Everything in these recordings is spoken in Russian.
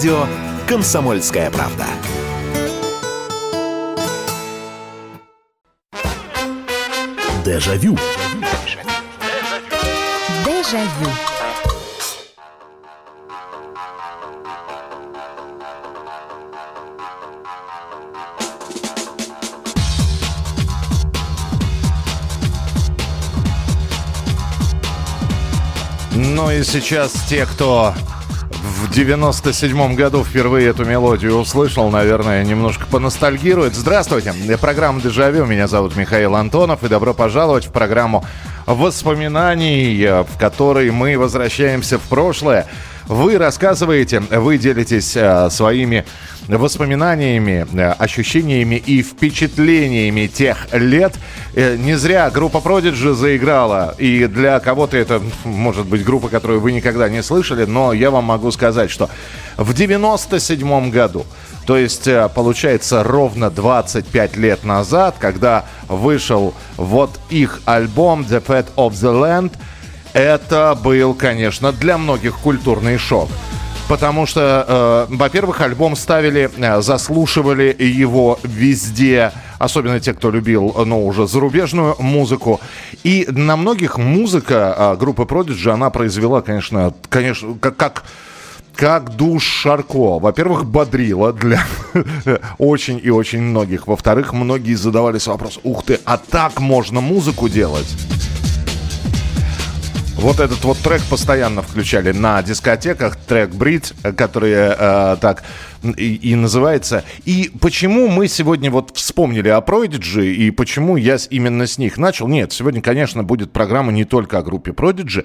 радио «Комсомольская правда». Дежавю. Дежавю. Ну и сейчас те, кто в 97-м году впервые эту мелодию услышал, наверное, немножко поностальгирует. Здравствуйте, программа «Дежавю», меня зовут Михаил Антонов, и добро пожаловать в программу воспоминаний, в которой мы возвращаемся в прошлое. Вы рассказываете, вы делитесь э, своими воспоминаниями, э, ощущениями и впечатлениями тех лет. Э, не зря группа Prodigy заиграла, и для кого-то это может быть группа, которую вы никогда не слышали, но я вам могу сказать, что в 97 году то есть, э, получается, ровно 25 лет назад, когда вышел вот их альбом The Fat of the Land, это был, конечно, для многих культурный шок. Потому что, э, во-первых, альбом ставили, э, заслушивали его везде, особенно те, кто любил, ну, уже зарубежную музыку. И на многих музыка э, группы Prodigy, она произвела, конечно, конечно, как, как как душ Шарко. Во-первых, бодрила для очень и очень многих. Во-вторых, многие задавались вопрос, ух ты, а так можно музыку делать? Вот этот вот трек постоянно включали на дискотеках, трек Брит, который э, так и, и называется. И почему мы сегодня вот вспомнили о Prodigy и почему я именно с них начал? Нет, сегодня, конечно, будет программа не только о группе Prodigy,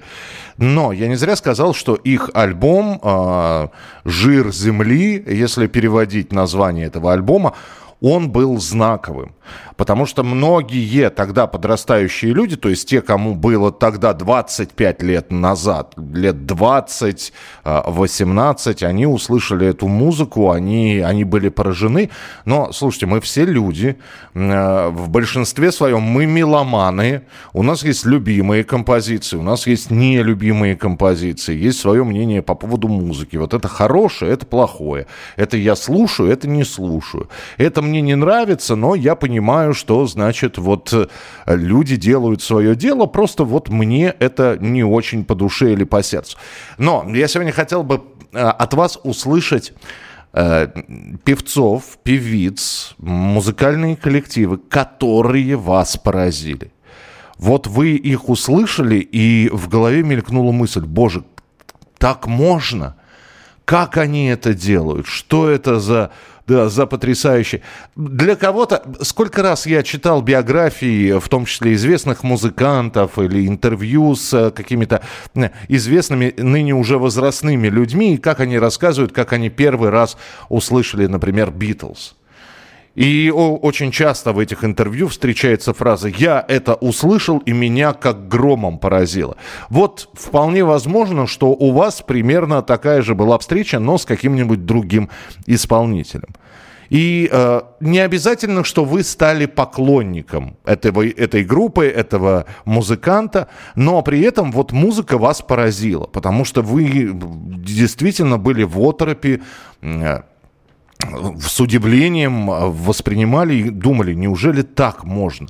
но я не зря сказал, что их альбом э, «Жир земли», если переводить название этого альбома, он был знаковым. Потому что многие тогда подрастающие люди, то есть те, кому было тогда 25 лет назад, лет 20, 18, а, они услышали эту музыку, они, они были поражены. Но, слушайте, мы все люди, а, в большинстве своем мы меломаны, у нас есть любимые композиции, у нас есть нелюбимые композиции, есть свое мнение по поводу музыки. Вот это хорошее, это плохое. Это я слушаю, это не слушаю. Это мне не нравится, но я понимаю, что, значит, вот э, люди делают свое дело, просто вот мне это не очень по душе или по сердцу. Но я сегодня хотел бы э, от вас услышать э, певцов, певиц, музыкальные коллективы, которые вас поразили. Вот вы их услышали, и в голове мелькнула мысль, боже, так можно? Как они это делают? Что это за да, за потрясающий. Для кого-то, сколько раз я читал биографии, в том числе известных музыкантов или интервью с э, какими-то э, известными, ныне уже возрастными людьми, и как они рассказывают, как они первый раз услышали, например, «Битлз». И очень часто в этих интервью встречается фраза «я это услышал и меня как громом поразило». Вот вполне возможно, что у вас примерно такая же была встреча, но с каким-нибудь другим исполнителем. И э, не обязательно, что вы стали поклонником этого, этой группы, этого музыканта, но при этом вот музыка вас поразила, потому что вы действительно были в оторопе, э, с удивлением а, воспринимали и думали, неужели так можно?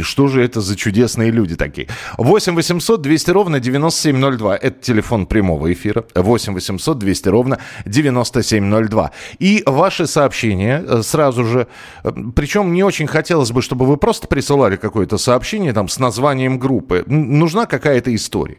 Что же это за чудесные люди такие? 8 800 200 ровно 9702. Это телефон прямого эфира. 8 800 200 ровно 9702. И ваши сообщения э, сразу же. Э, Причем не очень хотелось бы, чтобы вы просто присылали какое-то сообщение там с названием группы. Нужна какая-то история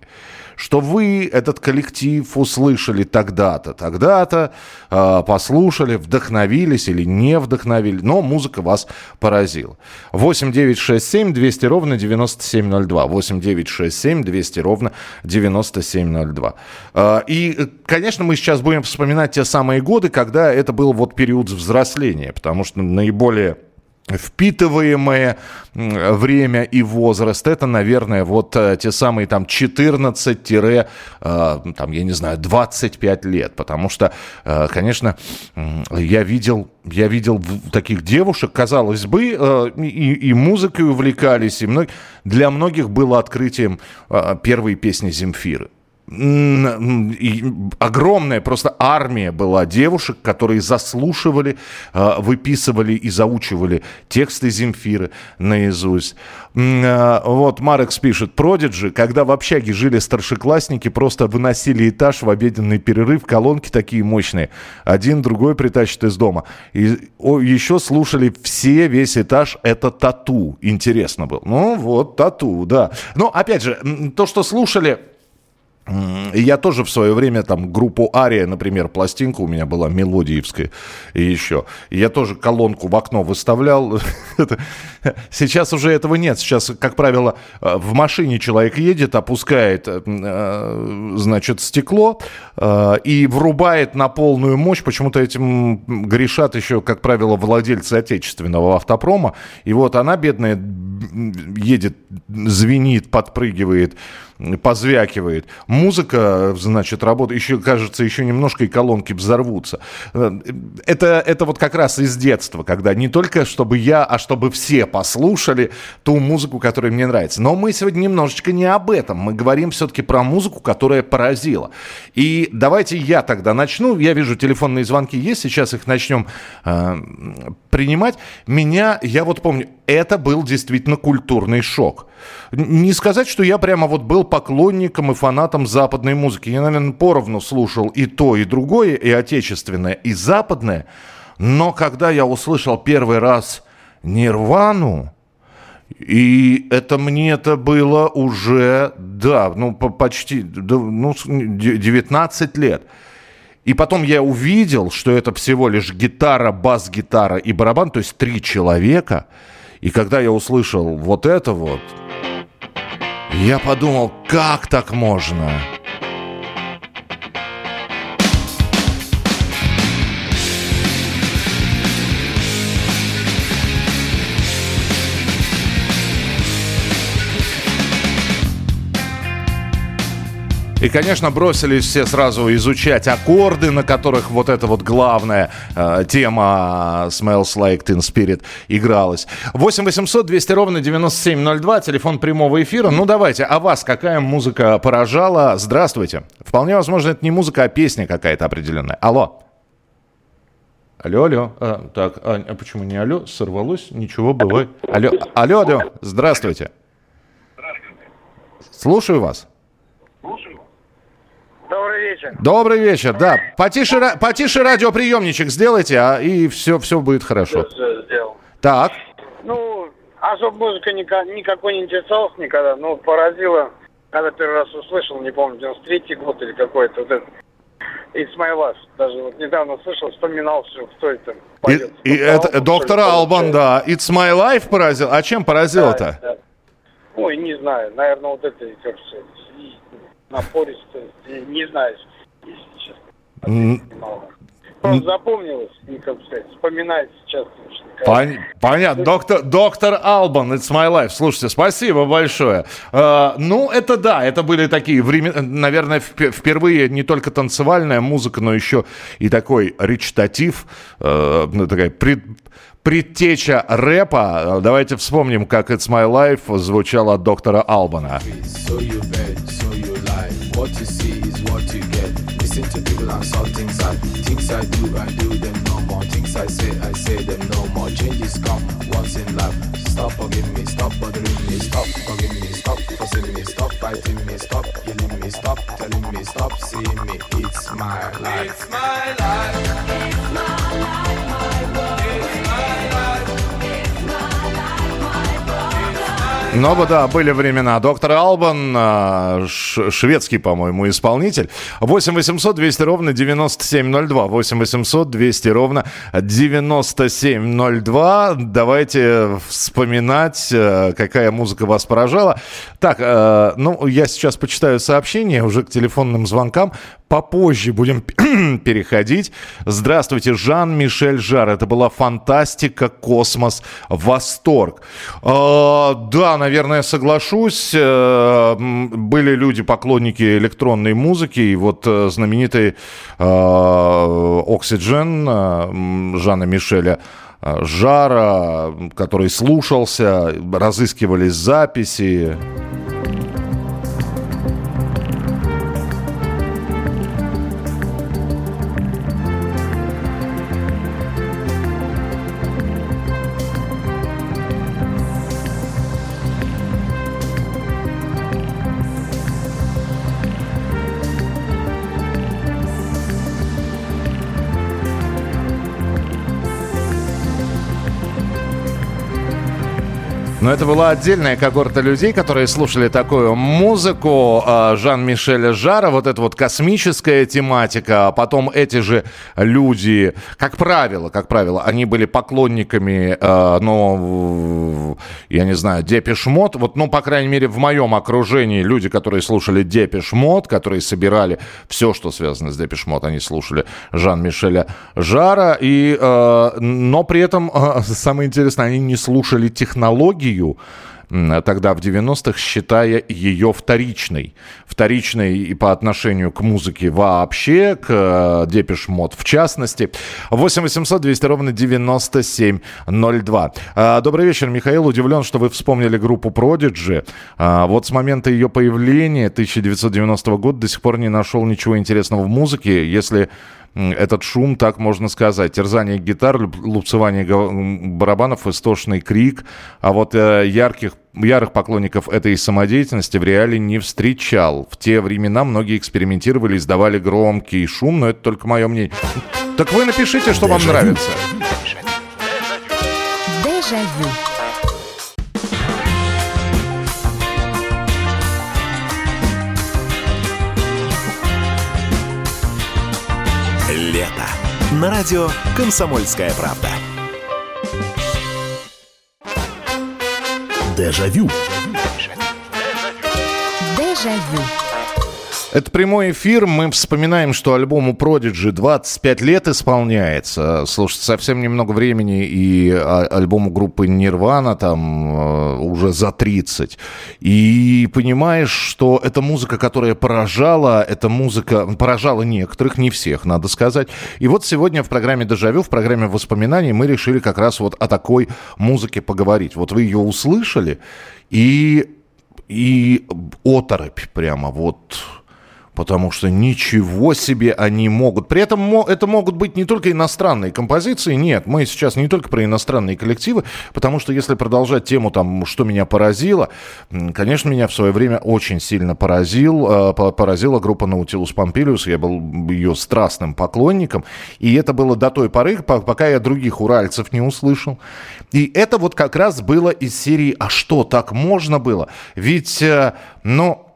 что вы этот коллектив услышали тогда-то, тогда-то, э, послушали, вдохновились или не вдохновили, но музыка вас поразила. 8 9 6 7 200 ровно 9702. 8 9 6 7 200 ровно 9702. Э, и, конечно, мы сейчас будем вспоминать те самые годы, когда это был вот период взросления, потому что наиболее впитываемое время и возраст, это, наверное, вот э, те самые там 14 э, там, я не знаю, 25 лет, потому что, э, конечно, я видел, я видел таких девушек, казалось бы, и, и музыкой увлекались, и для многих было открытием первой песни Земфиры. Огромная просто армия была девушек, которые заслушивали, э, выписывали и заучивали тексты Земфиры наизусть. Э, вот Марекс пишет, Продиджи, когда в общаге жили старшеклассники, просто выносили этаж в обеденный перерыв, колонки такие мощные, один другой притащит из дома. И еще слушали все, весь этаж, это тату. Интересно было. Ну вот, тату, да. Но опять же, то, что слушали я тоже в свое время там группу Ария, например, пластинка у меня была мелодиевская и еще. Я тоже колонку в окно выставлял. Сейчас уже этого нет. Сейчас, как правило, э, в машине человек едет, опускает, э, значит, стекло э, и врубает на полную мощь. Почему-то этим грешат еще, как правило, владельцы отечественного автопрома. И вот она, бедная, едет, звенит, подпрыгивает позвякивает. Музыка, значит, работает, еще, кажется, еще немножко и колонки взорвутся. Это, это вот как раз из детства, когда не только чтобы я, а чтобы все послушали ту музыку, которая мне нравится. Но мы сегодня немножечко не об этом. Мы говорим все-таки про музыку, которая поразила. И давайте я тогда начну. Я вижу, телефонные звонки есть, сейчас их начнем э, принимать. Меня, я вот помню, это был действительно культурный шок. Не сказать, что я прямо вот был поклонником и фанатом западной музыки. Я, наверное, поровну слушал и то, и другое, и отечественное, и западное. Но когда я услышал первый раз Нирвану, и это мне это было уже, да, ну, почти, ну, 19 лет. И потом я увидел, что это всего лишь гитара, бас-гитара и барабан, то есть три человека. И когда я услышал вот это вот, я подумал, как так можно? И, конечно, бросились все сразу изучать аккорды, на которых вот эта вот главная э, тема Smells Like Teen Spirit игралась. 8 800 200 ровно 9702, телефон прямого эфира. Ну, давайте, а вас какая музыка поражала? Здравствуйте. Вполне возможно, это не музыка, а песня какая-то определенная. Алло. Алло, алло. А, так, а, а почему не алло? Сорвалось? Ничего, бывает. Алло, алло, алло. Здравствуйте. Здравствуйте. Слушаю вас. Добрый вечер. Добрый вечер, да. Потише, потише радиоприемничек сделайте, а и все, все будет хорошо. Все, сделал. Так. Ну, особо музыка никакой не интересовалась никогда, но поразила, когда первый раз услышал, не помню, 93-й год или какой-то, вот этот It's My Life. Даже вот недавно слышал, вспоминал все, кто это поет. И, и это доктор Албан, да. It's My Life поразил. А чем поразил-то? Да, да. Ой, не знаю. Наверное, вот это, как сказать, напористо, не знаю, если честно. Просто запомнилось, как сказать, вспоминать сейчас. Пон- понятно. Доктор, доктор Албан, it's my life. Слушайте, спасибо большое. Uh, ну, это да, это были такие времена, наверное, впервые не только танцевальная музыка, но еще и такой речитатив, uh, такая пред, предтеча рэпа. Давайте вспомним, как It's My Life звучало от доктора Албана. So What you see is what you get. Listen to people and saw things I, things I do, I do them no more. Things I say, I say them no more. Changes come once in life. Stop forgiving me, stop bothering me, stop forgiving me, stop forcing me, stop fighting me, stop killing me, stop telling me, stop seeing me. It's my life. It's my life. It's my life, Ну, да, были времена. Доктор Албан, а, шведский, по-моему, исполнитель. 8 800 200 ровно 9702. 8 800 200 ровно 9702. Давайте вспоминать, э, какая музыка вас поражала. Так, э, ну, я сейчас почитаю сообщения уже к телефонным звонкам попозже будем переходить. Здравствуйте, Жан-Мишель Жар. Это была фантастика, космос, восторг. Э, да, наверное, соглашусь. Э, были люди, поклонники электронной музыки. И вот э, знаменитый Оксиджен э, Жана Мишеля Жара, который слушался, разыскивались записи. Но это была отдельная когорта людей, которые слушали такую музыку э, Жан-Мишеля Жара, вот эта вот космическая тематика. А потом эти же люди, как правило, как правило, они были поклонниками, э, ну, я не знаю, Depeche Mode. Вот, ну, по крайней мере, в моем окружении люди, которые слушали Depeche Mode, которые собирали все, что связано с Depeche Mode, они слушали Жан-Мишеля Жара. И, но при этом, самое интересное, они не слушали Технологию религию, тогда в 90-х, считая ее вторичной. Вторичной и по отношению к музыке вообще, к Depeche Mode в частности. 8 800 200 ровно 9702. А, добрый вечер, Михаил. Удивлен, что вы вспомнили группу Prodigy. А, вот с момента ее появления 1990 года до сих пор не нашел ничего интересного в музыке. Если этот шум, так можно сказать. Терзание гитар, лупцевание барабанов, истошный крик. А вот э, ярких ярых поклонников этой самодеятельности в реале не встречал. В те времена многие экспериментировали, издавали громкий шум, но это только мое мнение. Так вы напишите, что вам нравится. Дежавю. На радио «Комсомольская правда». Дежавю. Дежавю. Это прямой эфир. Мы вспоминаем, что альбому Prodigy 25 лет исполняется. Слушайте, совсем немного времени, и а, альбому группы Nirvana там э, уже за 30. И понимаешь, что это музыка, которая поражала, это музыка поражала некоторых, не всех, надо сказать. И вот сегодня в программе «Дежавю», в программе воспоминаний мы решили как раз вот о такой музыке поговорить. Вот вы ее услышали, и, и оторопь прямо вот потому что ничего себе они могут. При этом это могут быть не только иностранные композиции, нет, мы сейчас не только про иностранные коллективы, потому что если продолжать тему, там, что меня поразило, конечно, меня в свое время очень сильно поразил, э, поразила группа Nautilus Pompilius, я был ее страстным поклонником, и это было до той поры, пока я других уральцев не услышал. И это вот как раз было из серии «А что, так можно было?» Ведь, э, ну,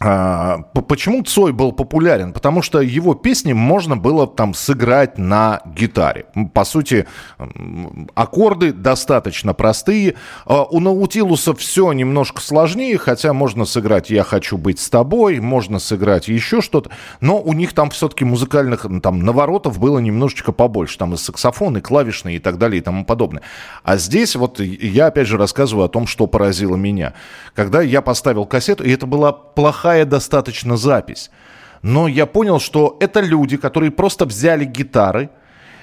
почему Цой был популярен? Потому что его песни можно было там сыграть на гитаре. По сути, аккорды достаточно простые. А, у Наутилуса все немножко сложнее, хотя можно сыграть «Я хочу быть с тобой», можно сыграть еще что-то, но у них там все-таки музыкальных там наворотов было немножечко побольше. Там и саксофон, и клавишные, и так далее, и тому подобное. А здесь вот я опять же рассказываю о том, что поразило меня. Когда я поставил кассету, и это была плохая неплохая достаточно запись. Но я понял, что это люди, которые просто взяли гитары,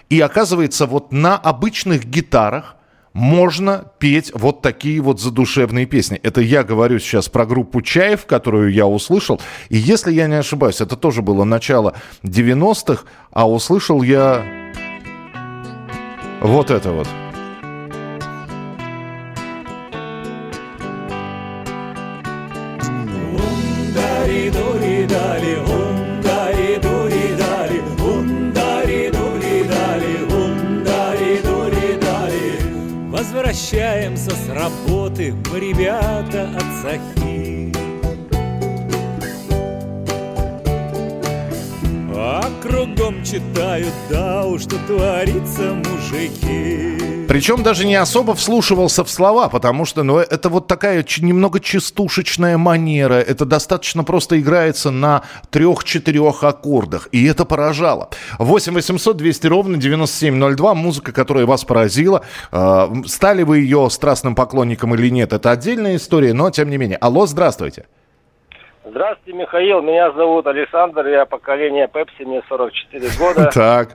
и оказывается, вот на обычных гитарах можно петь вот такие вот задушевные песни. Это я говорю сейчас про группу «Чаев», которую я услышал. И если я не ошибаюсь, это тоже было начало 90-х, а услышал я вот это вот. Возвращаемся с работы мы, ребята, от Захи. А кругом читают, да уж, что творится, мужики. Причем даже не особо вслушивался в слова, потому что ну, это вот такая немного частушечная манера. Это достаточно просто играется на трех-четырех аккордах. И это поражало. 8 800 200 ровно 9702. Музыка, которая вас поразила. Э, стали вы ее страстным поклонником или нет, это отдельная история, но тем не менее. Алло, здравствуйте. Здравствуйте, Михаил. Меня зовут Александр. Я поколение Пепси, мне 44 года. Так.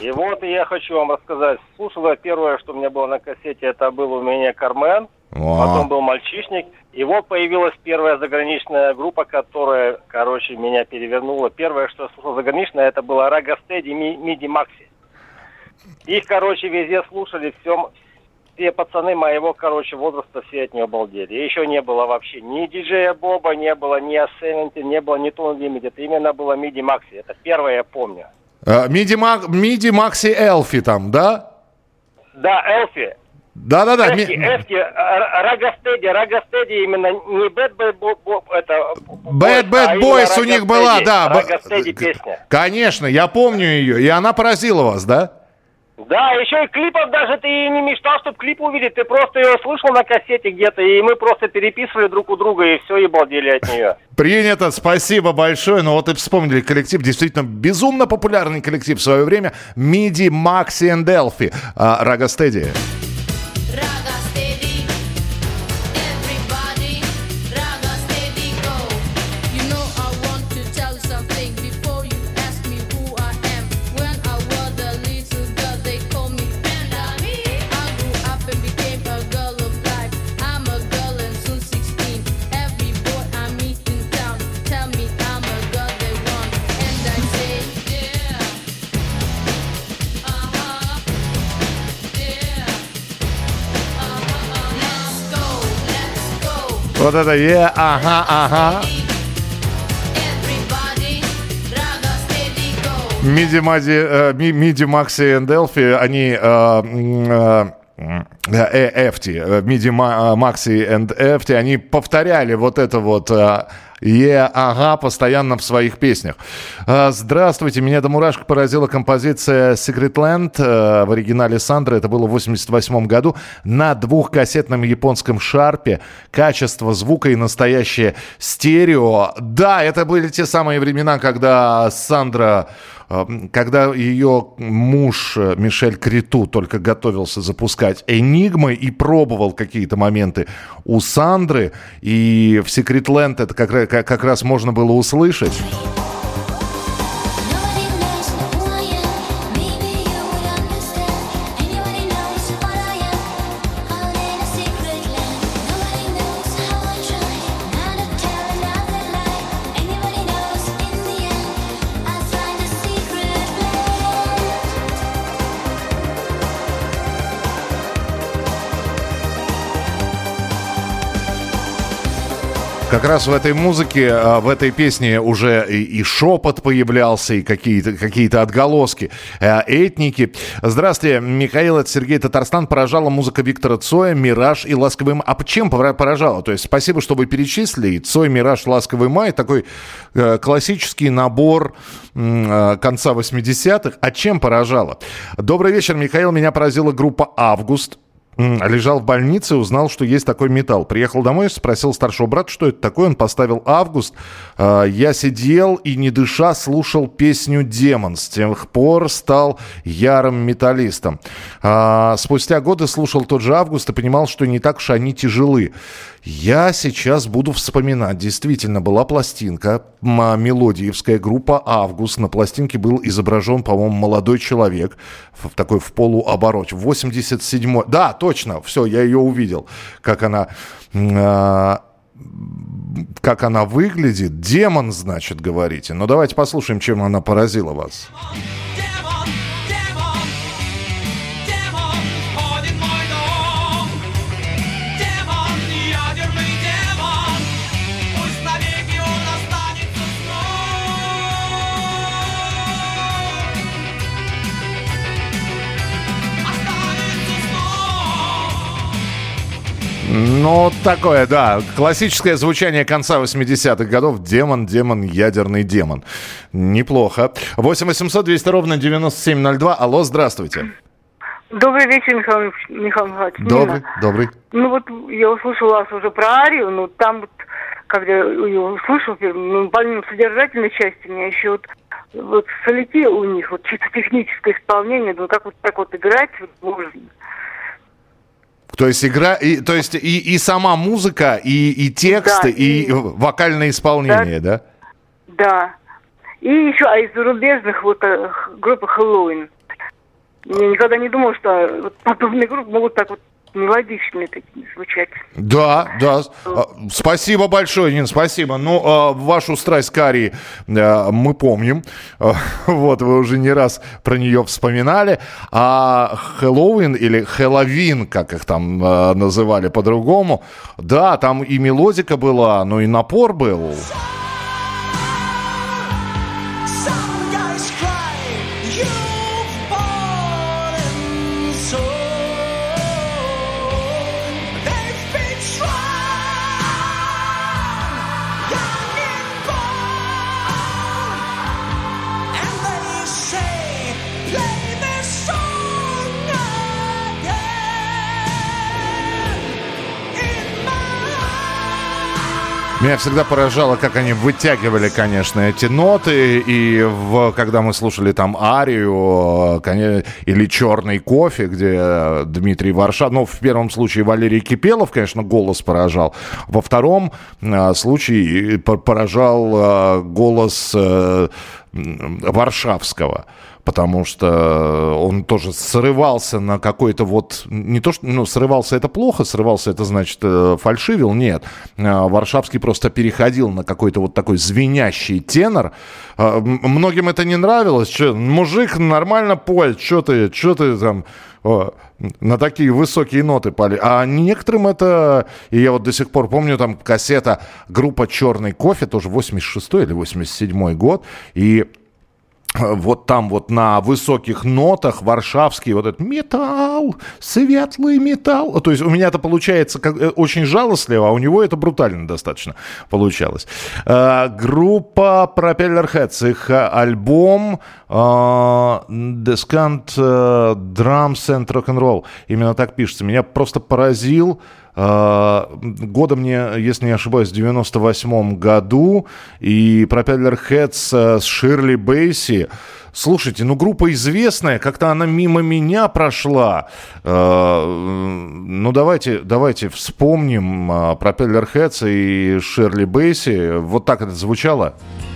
И вот я хочу вам рассказать. Слушала первое, что у меня было на кассете, это был у меня Кармен. Потом был мальчишник. И вот появилась первая заграничная группа, которая, короче, меня перевернула. Первое, что я слушал заграничное, это было Рагастеди Миди Макси. Их, короче, везде слушали, всем, все пацаны моего, короче, возраста все от нее обалдели. И еще не было вообще ни диджея Боба, не было ни Асценти, не было ни Тон Лимитед. Именно было Миди Макси. Это первое я помню. Миди, Макси Элфи там, да? Да, Элфи. Да-да-да. Эфти, Эфти, Рагастеди, Рагастеди именно не Bad Bad Boy, это... Bad Bad а Boys у них была, да. Рагастеди песня. Конечно, я помню ее, и она поразила вас, да? Да, еще и клипов даже ты не мечтал, чтобы клип увидеть. Ты просто ее слышал на кассете где-то, и мы просто переписывали друг у друга, и все, и балдели от нее. Принято, спасибо большое. Ну вот и вспомнили коллектив, действительно безумно популярный коллектив в свое время. Миди, Макси и Делфи. Рага Стеди. Вот это е, ага, ага. Миди, Мади, э, Миди, Макси и Делфи, они э, э, Эфти, Миди, Макси и Эфти, они повторяли вот это вот Е, ага, постоянно в своих песнях. А, здравствуйте, меня до мурашек поразила композиция Secret Land э, в оригинале Сандры. Это было в 88 году на двухкассетном японском шарпе. Качество звука и настоящее стерео. Да, это были те самые времена, когда Сандра когда ее муж э, Мишель Криту только готовился запускать «Энигмы» и пробовал какие-то моменты у Сандры, и в «Секрет Ленд» это как, как раз можно было услышать. Как раз в этой музыке, а, в этой песне уже и, и шепот появлялся, и какие-то какие отголоски э, этники. Здравствуйте, Михаил, это Сергей Татарстан. Поражала музыка Виктора Цоя, «Мираж» и «Ласковый май». А чем поражала? То есть спасибо, что вы перечислили. Цой, «Мираж», «Ласковый май» — такой э, классический набор э, конца 80-х. А чем поражала? Добрый вечер, Михаил. Меня поразила группа «Август». Лежал в больнице, узнал, что есть такой металл. Приехал домой, спросил старшего брата, что это такое. Он поставил «Август». А, я сидел и, не дыша, слушал песню «Демон». С тех пор стал ярым металлистом. А, спустя годы слушал тот же «Август» и понимал, что не так уж они тяжелы. Я сейчас буду вспоминать. Действительно, была пластинка, мелодиевская группа «Август». На пластинке был изображен, по-моему, молодой человек, в, такой в полуобороте. 87-й... Да, точно, все, я ее увидел. Как она... Э, как она выглядит. Демон, значит, говорите. Но давайте послушаем, чем она поразила вас. Ну, такое, да. Классическое звучание конца 80-х годов. Демон, демон, ядерный демон. Неплохо. 8 800 200 ровно 9702. Алло, здравствуйте. Добрый вечер, Михаил, Михаил Михайлович. Добрый, Нина. добрый. Ну вот я услышала вас уже про Арию, но там вот, когда я ее услышал, ну, помимо содержательной части, меня еще вот, вот солите у них, вот чисто техническое исполнение, ну как вот так вот играть вот, можно. То есть игра, и, то есть и, и сама музыка, и, и тексты, да, и, и вокальное исполнение, да? Да. да. И еще, а из зарубежных вот э, группы Хэллоуин. Я никогда не думал, что вот подобные группы могут так вот мелодичными такими звучать. Да, да. А, спасибо большое, Нин, спасибо. Ну, а, вашу страсть к Арии а, мы помним. Вот, вы уже не раз про нее вспоминали. А Хэллоуин или Хэллоуин, как их там называли по-другому, да, там и мелодика была, но и напор был. Yeah! Меня всегда поражало, как они вытягивали, конечно, эти ноты. И в, когда мы слушали там Арию или Черный кофе, где Дмитрий Варшав, ну, в первом случае Валерий Кипелов, конечно, голос поражал. Во втором э, случае поражал э, голос э, Варшавского потому что он тоже срывался на какой-то вот... Не то, что... Ну, срывался это плохо, срывался это значит э, фальшивил, нет. Э, Варшавский просто переходил на какой-то вот такой звенящий тенор. Э, многим это не нравилось. Че, мужик нормально поет, что ты, что ты там на такие высокие ноты пали. А некоторым это... И я вот до сих пор помню, там кассета группа «Черный кофе», тоже 86 или 87 год, и вот там вот на высоких нотах варшавский вот этот металл, светлый металл. То есть у меня это получается как, э, очень жалостливо, а у него это брутально достаточно получалось. Э, группа Propeller Heads, их э, альбом э, Descant э, Drums and Rock'n'Roll. Именно так пишется. Меня просто поразил а, Года мне, если не ошибаюсь, в 98 году. И Propeller Heads с Ширли Бейси. Слушайте, ну группа известная, как-то она мимо меня прошла. А, ну давайте, давайте вспомним Propeller Heads и Ширли Бейси. Вот так это звучало. Какая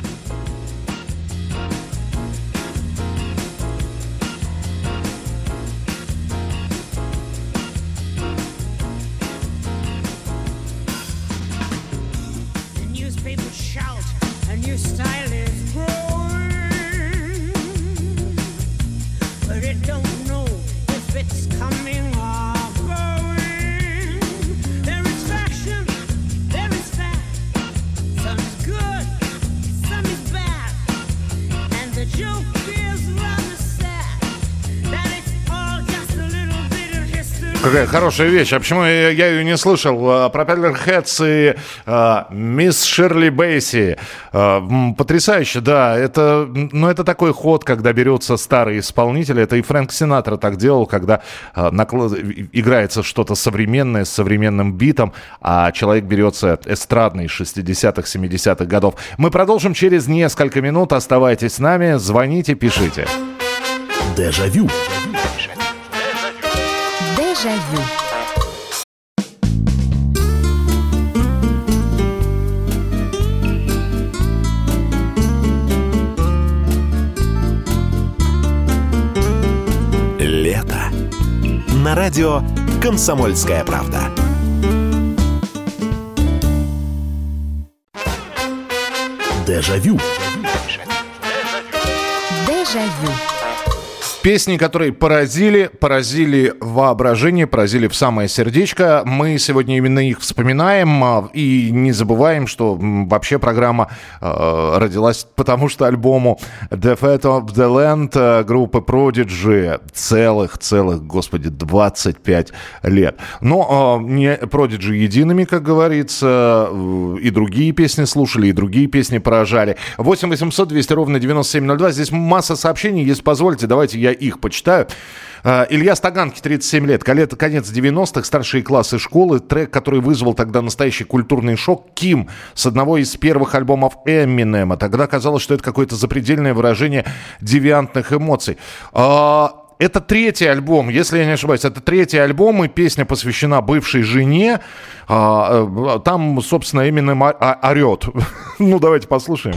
хорошая вещь. А почему я, я ее не слышал? Пропеллер Heads и а, Мисс Ширли Бейси. А, потрясающе, да. Это, ну, это такой ход, когда берется старый исполнитель. Это и Фрэнк Синатра так делал, когда а, наклад... играется что-то современное с современным битом, а человек берется эстрадный 60-х, 70-х годов. Мы продолжим через несколько минут. Оставайтесь с нами, звоните, пишите. Дежавю. Дежавю. Лето. Радио «Комсомольская правда». Дежавю. Дежавю. Песни, которые поразили, поразили воображение, поразили в самое сердечко. Мы сегодня именно их вспоминаем а, и не забываем, что вообще программа э, родилась потому, что альбому The Fat of the Land э, группы Prodigy целых-целых, господи, 25 лет. Но э, не Prodigy едиными, как говорится, э, и другие песни слушали, и другие песни поражали. 8 800 200 ровно 9702. Здесь масса сообщений, если позволите, давайте я их почитаю. А, Илья Стаганки, 37 лет, конец 90-х, старшие классы школы, трек, который вызвал тогда настоящий культурный шок, Ким, с одного из первых альбомов Эминема. Тогда казалось, что это какое-то запредельное выражение девиантных эмоций. А, это третий альбом, если я не ошибаюсь, это третий альбом, и песня посвящена бывшей жене. А, э, там, собственно, Эминем орет. ну, давайте послушаем.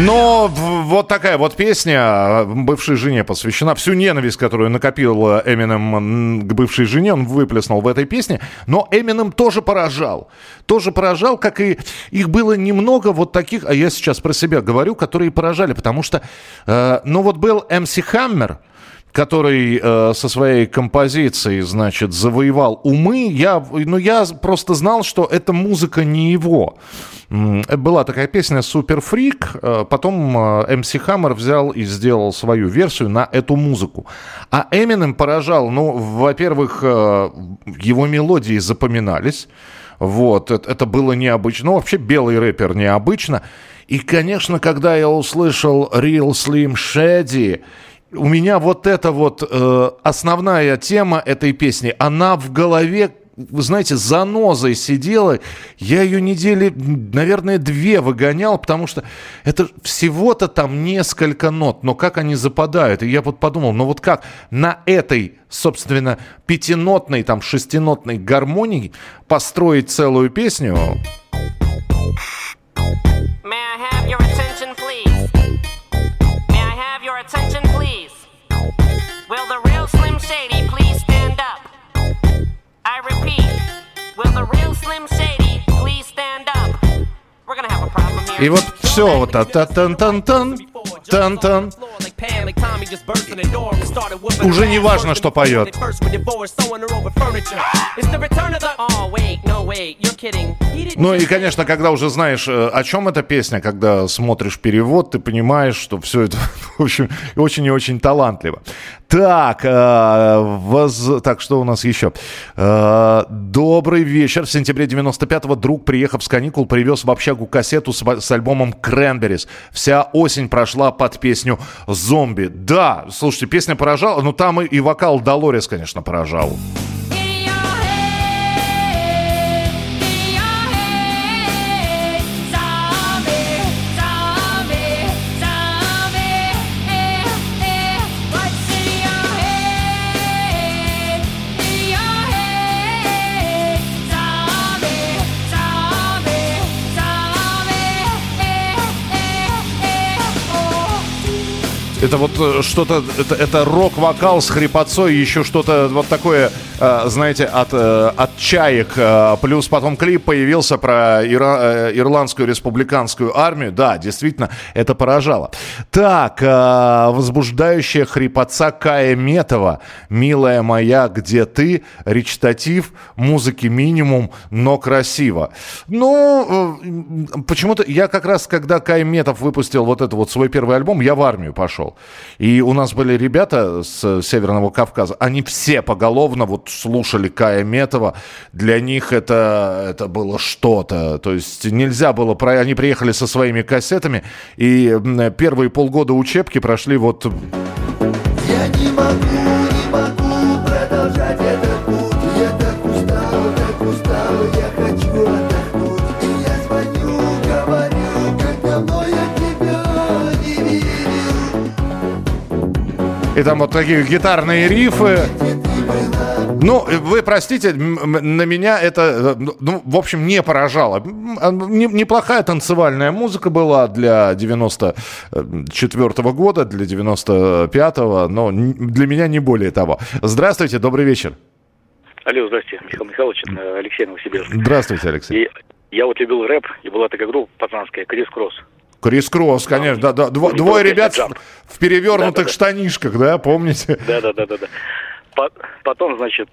Но вот такая вот песня бывшей жене посвящена. Всю ненависть, которую накопил Эминем к бывшей жене, он выплеснул в этой песне. Но Эминем тоже поражал. Тоже поражал, как и их было немного вот таких, а я сейчас про себя говорю, которые поражали. Потому что, э, ну вот был МС Хаммер, который э, со своей композицией, значит, завоевал умы, я, ну, я просто знал, что эта музыка не его. Была такая песня «Супер Фрик», э, потом МС э, Хаммер взял и сделал свою версию на эту музыку. А Эминем поражал, ну, во-первых, э, его мелодии запоминались, вот, это было необычно. Ну, вообще белый рэпер необычно. И, конечно, когда я услышал Real Slim Shady, у меня вот эта вот э, основная тема этой песни, она в голове вы знаете, занозой сидела. Я ее недели, наверное, две выгонял, потому что это всего-то там несколько нот, но как они западают. И я вот подумал, ну вот как на этой, собственно, пятинотной, там, шестинотной гармонии построить целую песню? И вот все, вот та-та-тан-тан-тан, тан-тан. Уже не важно, что поет. Ну и, конечно, когда уже знаешь, э, о чем эта песня, когда смотришь перевод, ты понимаешь, что все это, в общем, очень и очень талантливо. Так, э, воз... так, что у нас еще? Э, добрый вечер. В сентябре 95-го друг, приехав с каникул, привез в общагу кассету с, с альбомом «Кренберис». Вся осень прошла под песню «Зомби». Да, слушайте, песня поражала, но там и, и вокал Долорес, конечно, поражал. Это вот э, что-то, это, это рок-вокал с хрипотцой, еще что-то вот такое, знаете, от, э, от чаек. Плюс потом клип появился про Ира, Ирландскую республиканскую армию. Да, действительно, это поражало. Так, возбуждающая хрипотца Кая Метова. «Милая моя, где ты?» Речитатив, музыки минимум, но красиво. Ну, почему-то я как раз, когда Кай Метов выпустил вот этот вот свой первый альбом, я в армию пошел. И у нас были ребята с Северного Кавказа, они все поголовно вот слушали Кая Метова. Для них это, это было что-то. То есть нельзя было... Про... Они приехали со своими кассетами, и первые полгода учебки прошли вот... Я не могу И там вот такие гитарные рифы. Ну, вы простите, на меня это, ну, в общем, не поражало. А, неплохая танцевальная музыка была для 94 -го года, для 95-го, но для меня не более того. Здравствуйте, добрый вечер. Алло, здравствуйте, Михаил Михайлович, Алексей Новосибирск. Здравствуйте, Алексей. И я вот любил рэп, и была такая группа пацанская, Крис Кросс. Крис Кросс, конечно, да, да. Дво, двое ребят в, в перевернутых да, да. штанишках, да, помните? Да, да, да, да, да. Потом, значит,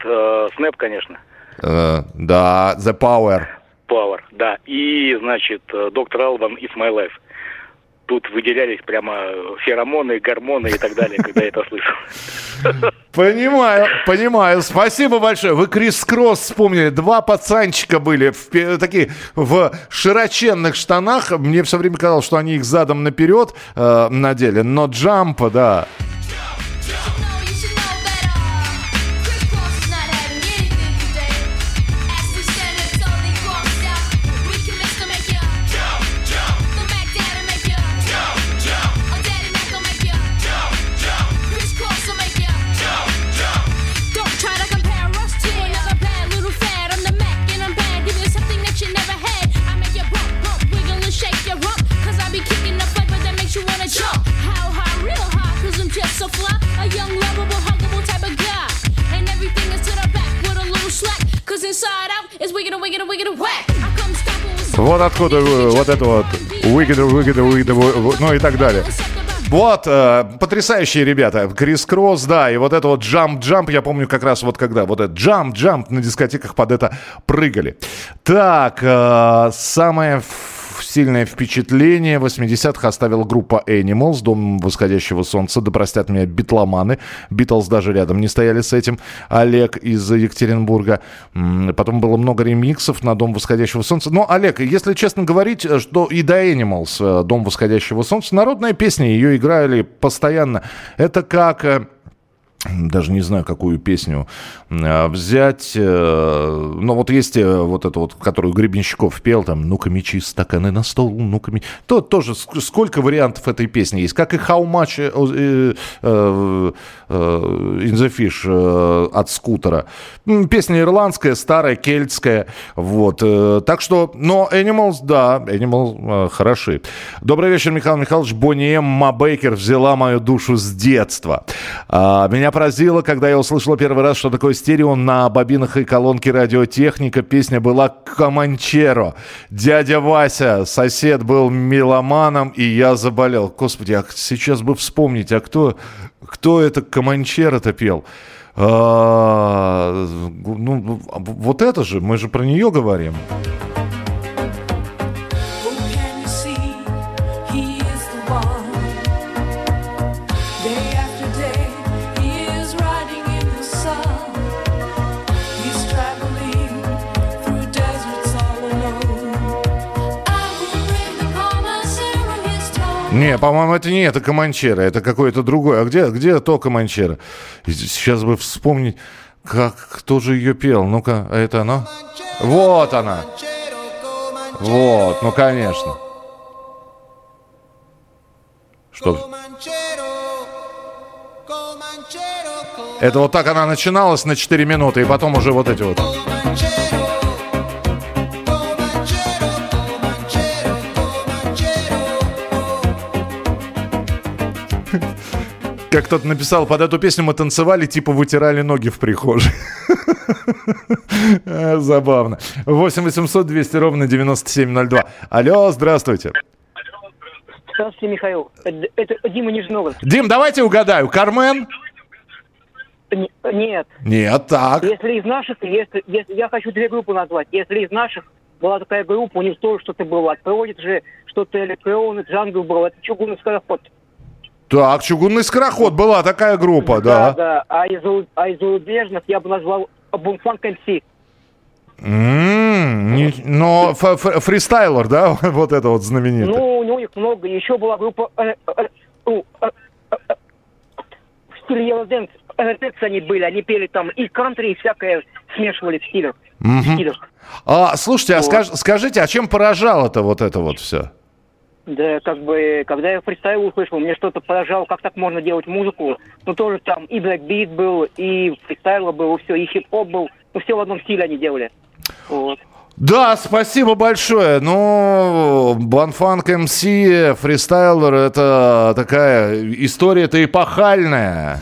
Снэп, конечно. Uh, да, The Power. Power, да. И, значит, Доктор Албан It's My Life тут выделялись прямо феромоны, гормоны и так далее, когда я это слышал. Понимаю, понимаю. Спасибо большое. Вы Крис Кросс вспомнили. Два пацанчика были в, такие в широченных штанах. Мне все время казалось, что они их задом наперед э, надели. Но джампа, да. Вот откуда вот это вот выгода, выгода, выгода, ну и так далее. Вот, э, потрясающие ребята. Крис Кросс, да, и вот это вот джамп-джамп, я помню как раз вот когда вот этот джамп-джамп на дискотеках под это прыгали. Так, э, самое сильное впечатление 80-х оставила группа Animals, Дом восходящего солнца, да простят меня битломаны. Битлз даже рядом не стояли с этим. Олег из Екатеринбурга. Потом было много ремиксов на Дом восходящего солнца. Но, Олег, если честно говорить, что и до Animals э, Дом восходящего солнца, народная песня, ее играли постоянно. Это как э, даже не знаю, какую песню а, взять. Э, но вот есть э, вот это вот, которую Гребенщиков пел, там, ну-ка мечи, стаканы на стол, ну-ка мечи. То тоже сколько вариантов этой песни есть. Как и How Much э, in the Fish от скутера. Песня ирландская, старая, кельтская. Вот. Так что, но Animals, да, Animals хороши. Добрый вечер, Михаил Михайлович. Бонни М. Мабейкер взяла мою душу с детства. А, меня поразило, когда я услышал первый раз, что такое стерео на бобинах и колонке радиотехника. Песня была «Команчеро». Дядя Вася, сосед, был меломаном, и я заболел. Господи, а сейчас бы вспомнить, а кто, кто это «Команчеро»-то пел? А, ну, вот это же, мы же про нее говорим. Не, по-моему, это не это Команчера, это какое-то другое. А где, где то Команчера? Сейчас бы вспомнить, как, кто же ее пел. Ну-ка, а это она? Вот она. Вот, ну, конечно. Что? Это вот так она начиналась на 4 минуты, и потом уже вот эти вот. Как кто-то написал, под эту песню мы танцевали, типа вытирали ноги в прихожей. Забавно. 8 800 200 ровно 9702. Алло, здравствуйте. Здравствуйте, Михаил. Это Дима Нижногород. Дим, давайте угадаю. Кармен? Нет. Нет, так. Если из наших, если, если я хочу две группы назвать. Если из наших была такая группа, у них тоже что-то было. От же что-то электронный, джангл был. Это чугунный скороход. Так, чугунный скороход была такая группа, да. Да, да. А из, а из зарубежных я бы назвал Бумфанк МС. Mm, но фристайлер, да, вот это вот знаменитый. Ну, у них много. Еще была группа э, э, э, в стиле Евроденс. они были, они пели там и кантри, и всякое смешивали в стилях. А, слушайте, а скаж, скажите, а чем поражало это вот это вот все? Да, как бы, когда я фристайл услышал, мне что-то поражало, как так можно делать музыку. Ну, тоже там и блэкбит был, и фристайл был, и все, и хип-хоп был. Ну, все в одном стиле они делали. Вот. Да, спасибо большое. Ну, Банфанк МС, фристайлер, это такая история-то эпохальная.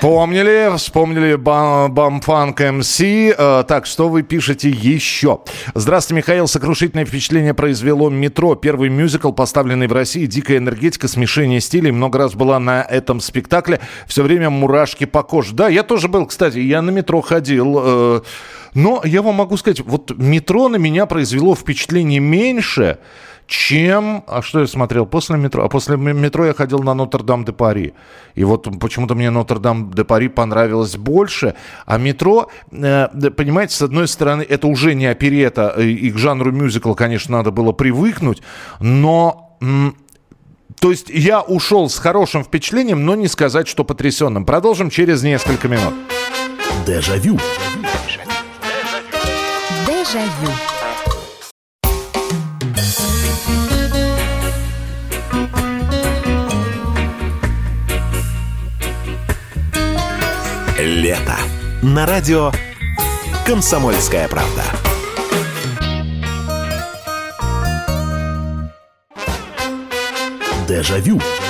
Вспомнили, вспомнили Бамфанк МС. Э, так, что вы пишете еще? Здравствуйте, Михаил. Сокрушительное впечатление произвело «Метро». Первый мюзикл, поставленный в России. Дикая энергетика, смешение стилей. Много раз была на этом спектакле. Все время мурашки по коже. Да, я тоже был, кстати. Я на «Метро» ходил. Э, но я вам могу сказать, вот «Метро» на меня произвело впечатление меньше, чем... А что я смотрел после метро? А после метро я ходил на Нотр-Дам-де-Пари. И вот почему-то мне Нотр-Дам-де-Пари понравилось больше. А метро, э, понимаете, с одной стороны, это уже не оперета, и к жанру мюзикла, конечно, надо было привыкнуть, но... То есть я ушел с хорошим впечатлением, но не сказать, что потрясенным. Продолжим через несколько минут. Дежавю. Дежавю. Лето. На радио «Комсомольская правда». Дежавю. Дежавю.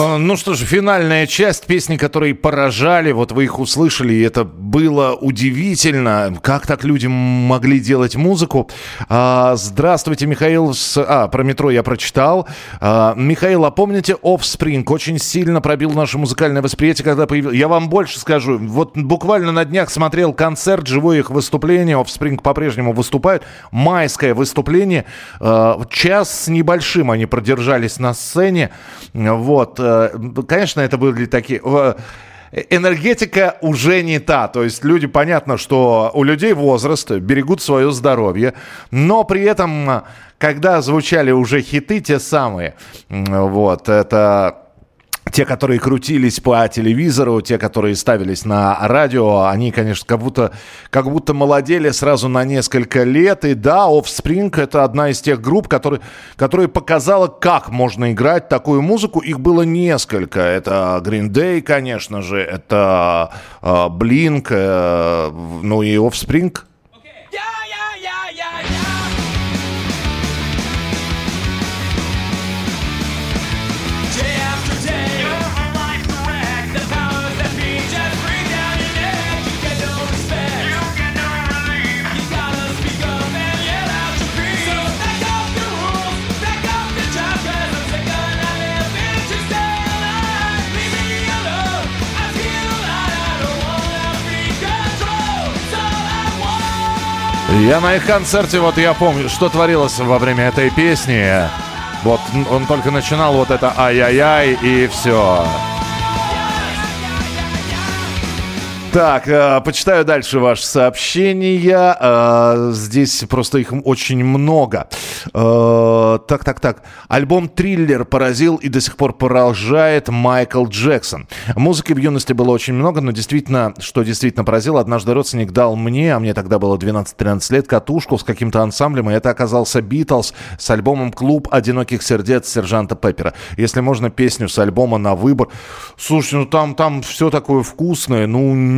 Ну что ж, финальная часть песни, которые поражали, вот вы их услышали, и это было удивительно, как так люди могли делать музыку. А, здравствуйте, Михаил. С- А, про метро я прочитал. А, Михаил, а помните Offspring? Очень сильно пробил наше музыкальное восприятие, когда появился... Я вам больше скажу. Вот буквально на днях смотрел концерт, живое их выступление. Offspring по-прежнему выступают. Майское выступление. А, Час с небольшим они продержались на сцене. Вот. Э, Конечно, это были такие... Энергетика уже не та. То есть люди, понятно, что у людей возраст, берегут свое здоровье, но при этом, когда звучали уже хиты, те самые, вот, это те, которые крутились по телевизору, те, которые ставились на радио, они, конечно, как будто, как будто молодели сразу на несколько лет. И да, Offspring — это одна из тех групп, которые, которая показала, как можно играть такую музыку. Их было несколько. Это Green Day, конечно же, это э, Blink, э, ну и Offspring — Я на их концерте, вот я помню, что творилось во время этой песни. Вот он только начинал вот это ай-яй-яй и все. Так, э, почитаю дальше ваши сообщения. Э, здесь просто их очень много. Э, так, так, так. Альбом «Триллер» поразил и до сих пор поражает Майкл Джексон. Музыки в юности было очень много, но действительно, что действительно поразило, однажды родственник дал мне, а мне тогда было 12-13 лет, катушку с каким-то ансамблем, и это оказался «Битлз» с альбомом «Клуб одиноких сердец» сержанта Пеппера. Если можно, песню с альбома на выбор. Слушайте, ну там, там все такое вкусное, ну,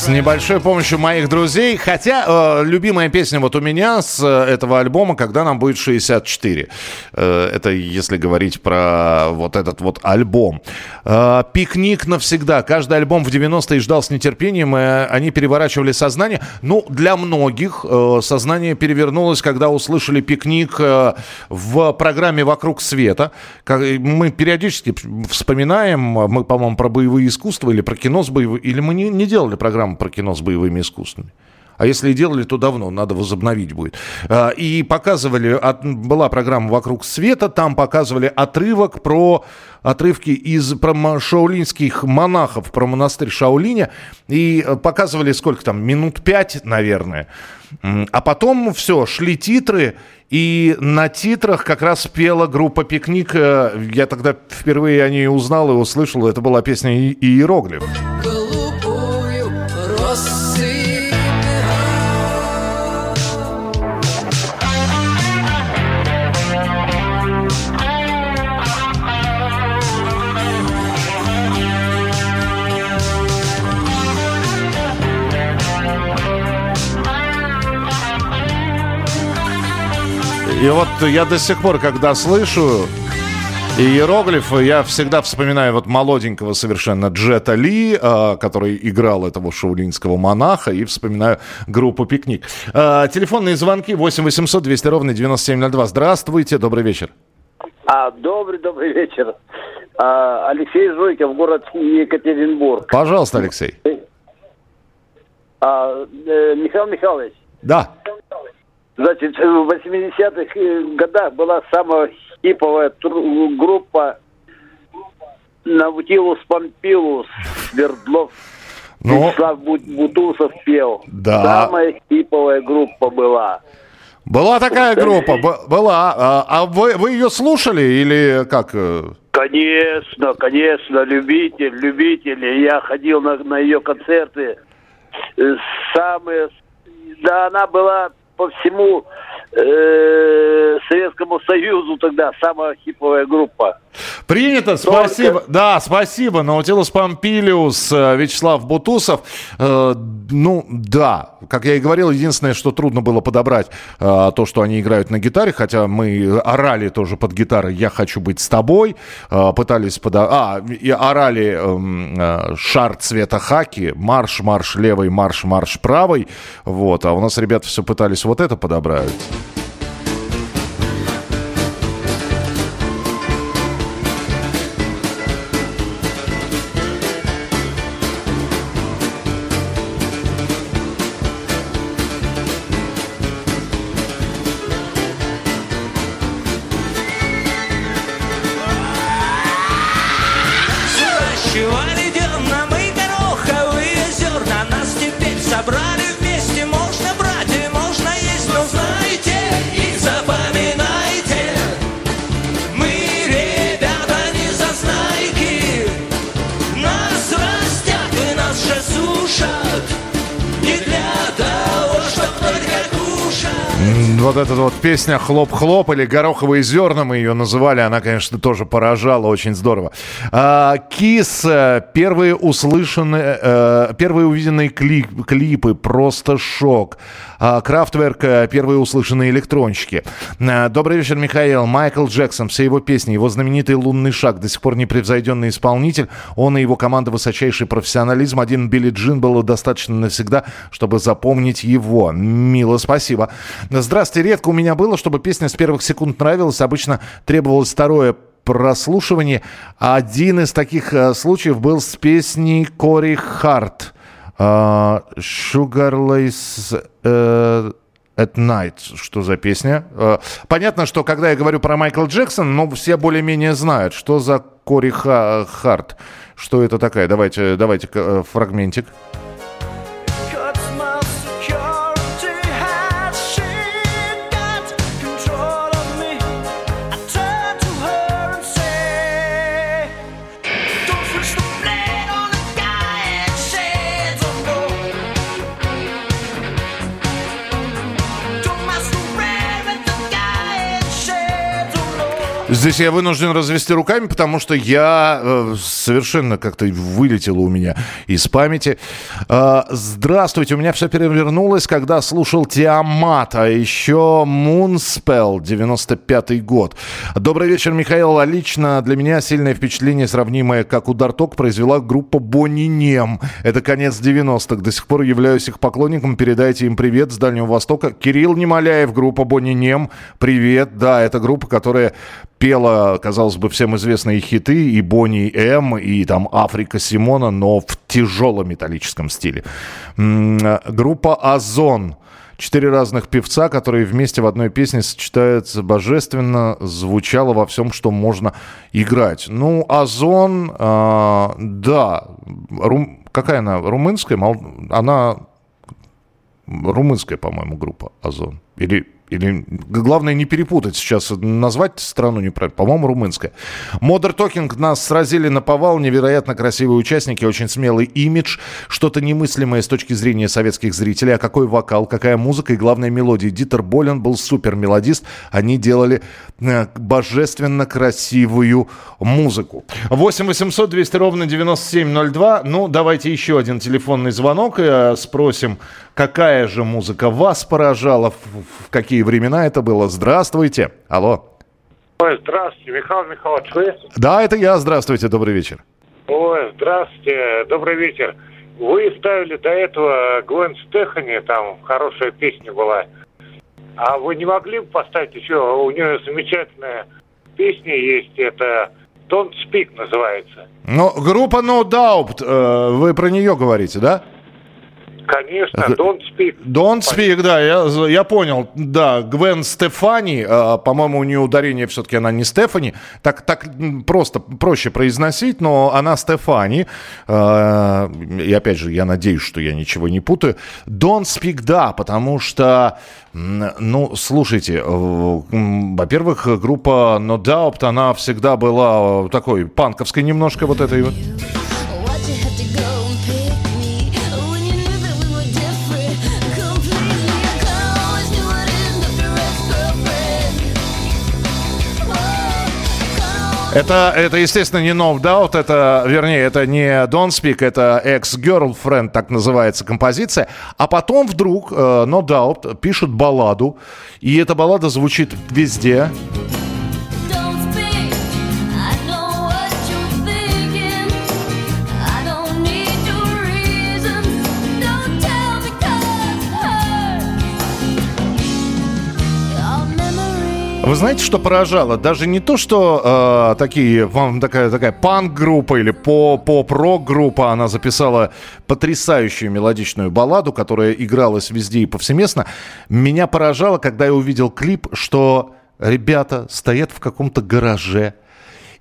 С небольшой помощью моих друзей. Хотя э, любимая песня вот у меня с э, этого альбома, когда нам будет 64. Э, это если говорить про вот этот вот альбом. Э, Пикник навсегда. Каждый альбом в 90-е ждал с нетерпением. э, они переворачивали сознание. Ну, для многих э, сознание перевернулось, когда услышали пикник э, в программе «Вокруг света». Как- Мы периодически вспоминаем, мы, по-моему, про боевые искусства или про кино с боевыми... Или мы не, не делали программу про кино с боевыми искусствами? А если и делали, то давно, надо возобновить будет. А, И показывали, была программа «Вокруг света», там показывали отрывок про отрывки из про шаолинских монахов, про монастырь Шаолиня. И э, показывали сколько там, минут пять, наверное. А потом все, шли титры, и на титрах как раз пела группа «Пикник». Э, Я тогда впервые о ней узнал и услышал. Это была песня «И- «Иероглиф». И вот я до сих пор, когда слышу иероглифы, я всегда вспоминаю вот молоденького совершенно Джета Ли, э, который играл этого шаулинского монаха, и вспоминаю группу «Пикник». Э, телефонные звонки 8 800 200 ровно 9702. Здравствуйте, добрый вечер. А, добрый, добрый вечер. А, Алексей Жойков, город Екатеринбург. Пожалуйста, Алексей. А, э, Михаил Михайлович, Да. Значит, в 80-х э, годах была самая хиповая группа Наутилус Помпилус Свердлов. Ну, Вячеслав Бу- Бутусов пел. Да. Самая хиповая группа была. была такая группа, была. А, а вы, вы ее слушали или как? э? Конечно, конечно, любитель, любитель. Я ходил на, на ее концерты. Э, Самые... Да, она была по всему э, Советскому Союзу тогда самая хиповая группа. Принято, спасибо. Да, спасибо. Наутилус Помпилиус, э, Вячеслав Бутусов. Э, ну, да, как я и говорил, единственное, что трудно было подобрать, э, то, что они играют на гитаре, хотя мы орали тоже под гитарой «Я хочу быть с тобой», э, пытались подо... А, и орали эм, э, «Шар цвета хаки», «Марш, марш левый, марш, марш правый». Вот, а у нас ребята все пытались вот это подобрать. Песня «Хлоп-хлоп» или «Гороховые зерна» мы ее называли, она, конечно, тоже поражала, очень здорово. А, Кис, э, первые услышанные, э, первые увиденные кли- клипы, просто шок. А, Крафтверк, э, первые услышанные электронщики. Добрый вечер, Михаил. Майкл Джексон, все его песни, его знаменитый «Лунный шаг», до сих пор непревзойденный исполнитель. Он и его команда высочайший профессионализм. Один Билли Джин было достаточно навсегда, чтобы запомнить его. Мило, спасибо. Здравствуйте. Редко у меня было, чтобы песня с первых секунд нравилась. Обычно требовалось второе прослушивание. Один из таких э, случаев был с песней Кори Харт. А, Sugarless э, at Night. Что за песня? Э, Понятно, что когда я говорю про Майкл Джексон, ну, все более-менее знают, что за Кори Ха- Харт. Что это такая? Давайте, давайте э, фрагментик. Здесь я вынужден развести руками, потому что я э, совершенно как-то вылетело у меня из памяти. Э, здравствуйте, у меня все перевернулось, когда слушал Тиамат, а еще Moonspell, 95-й год. Добрый вечер, Михаил. А Лично для меня сильное впечатление, сравнимое как удар ток, произвела группа Бонни Нем. Это конец 90-х. До сих пор являюсь их поклонником. Передайте им привет с Дальнего Востока. Кирилл Немоляев, группа Бонни Нем. Привет. Да, это группа, которая пела, казалось бы, всем известные хиты, и Бонни М, и там Африка Симона, но в тяжелом металлическом стиле. Э, Группа Озон. Четыре разных певца, которые вместе в одной песне сочетаются божественно, звучало во всем, что можно играть. Ну, Озон, а, да, рум- какая она, румынская? Она румынская, по-моему, группа Озон. Или, или главное не перепутать сейчас, назвать страну неправильно. По-моему, румынская. Модер Токинг нас сразили на повал. Невероятно красивые участники, очень смелый имидж. Что-то немыслимое с точки зрения советских зрителей. А какой вокал, какая музыка и, главное, мелодия. Дитер Болен был супер мелодист. Они делали э, божественно красивую музыку. 8 800 200 ровно 9702. Ну, давайте еще один телефонный звонок э, спросим, какая же музыка вас поражала, в, какие времена это было. Здравствуйте. Алло. Ой, здравствуйте, Михаил Михайлович, вы? Да, это я. Здравствуйте. Добрый вечер. Ой, здравствуйте, добрый вечер. Вы ставили до этого Гвен Стефани, там хорошая песня была. А вы не могли бы поставить еще, у нее замечательная песня есть, это Don't Speak называется. Ну, группа No Doubt, э, вы про нее говорите, да? Конечно, Don't Speak. Don't Speak, да, я, я понял. Да, Гвен Стефани, э, по-моему, у нее ударение все-таки она не Стефани. Так, так просто проще произносить, но она Стефани. Э, и опять же, я надеюсь, что я ничего не путаю. Don't Speak, да, потому что, ну, слушайте, э, во-первых, группа No Doubt, она всегда была такой панковской немножко вот этой вот. Это, это, естественно, не No Doubt, это, вернее, это не Don't Speak, это Ex-Girlfriend, так называется композиция. А потом вдруг э, No Doubt пишут балладу, и эта баллада звучит везде. Вы знаете, что поражало? Даже не то, что э, такие, вам такая, такая панк-группа или поп-рок-группа, она записала потрясающую мелодичную балладу, которая игралась везде и повсеместно. Меня поражало, когда я увидел клип, что ребята стоят в каком-то гараже,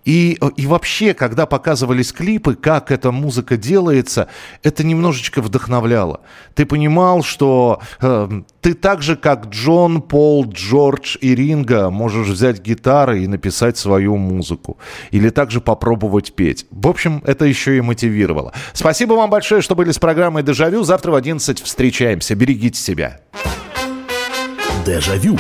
и, и вообще, когда показывались клипы, как эта музыка делается, это немножечко вдохновляло. Ты понимал, что э, ты так же, как Джон, Пол, Джордж и Ринга, можешь взять гитары и написать свою музыку. Или также попробовать петь. В общем, это еще и мотивировало. Спасибо вам большое, что были с программой «Дежавю». Завтра в 11 встречаемся. Берегите себя. Дежавю.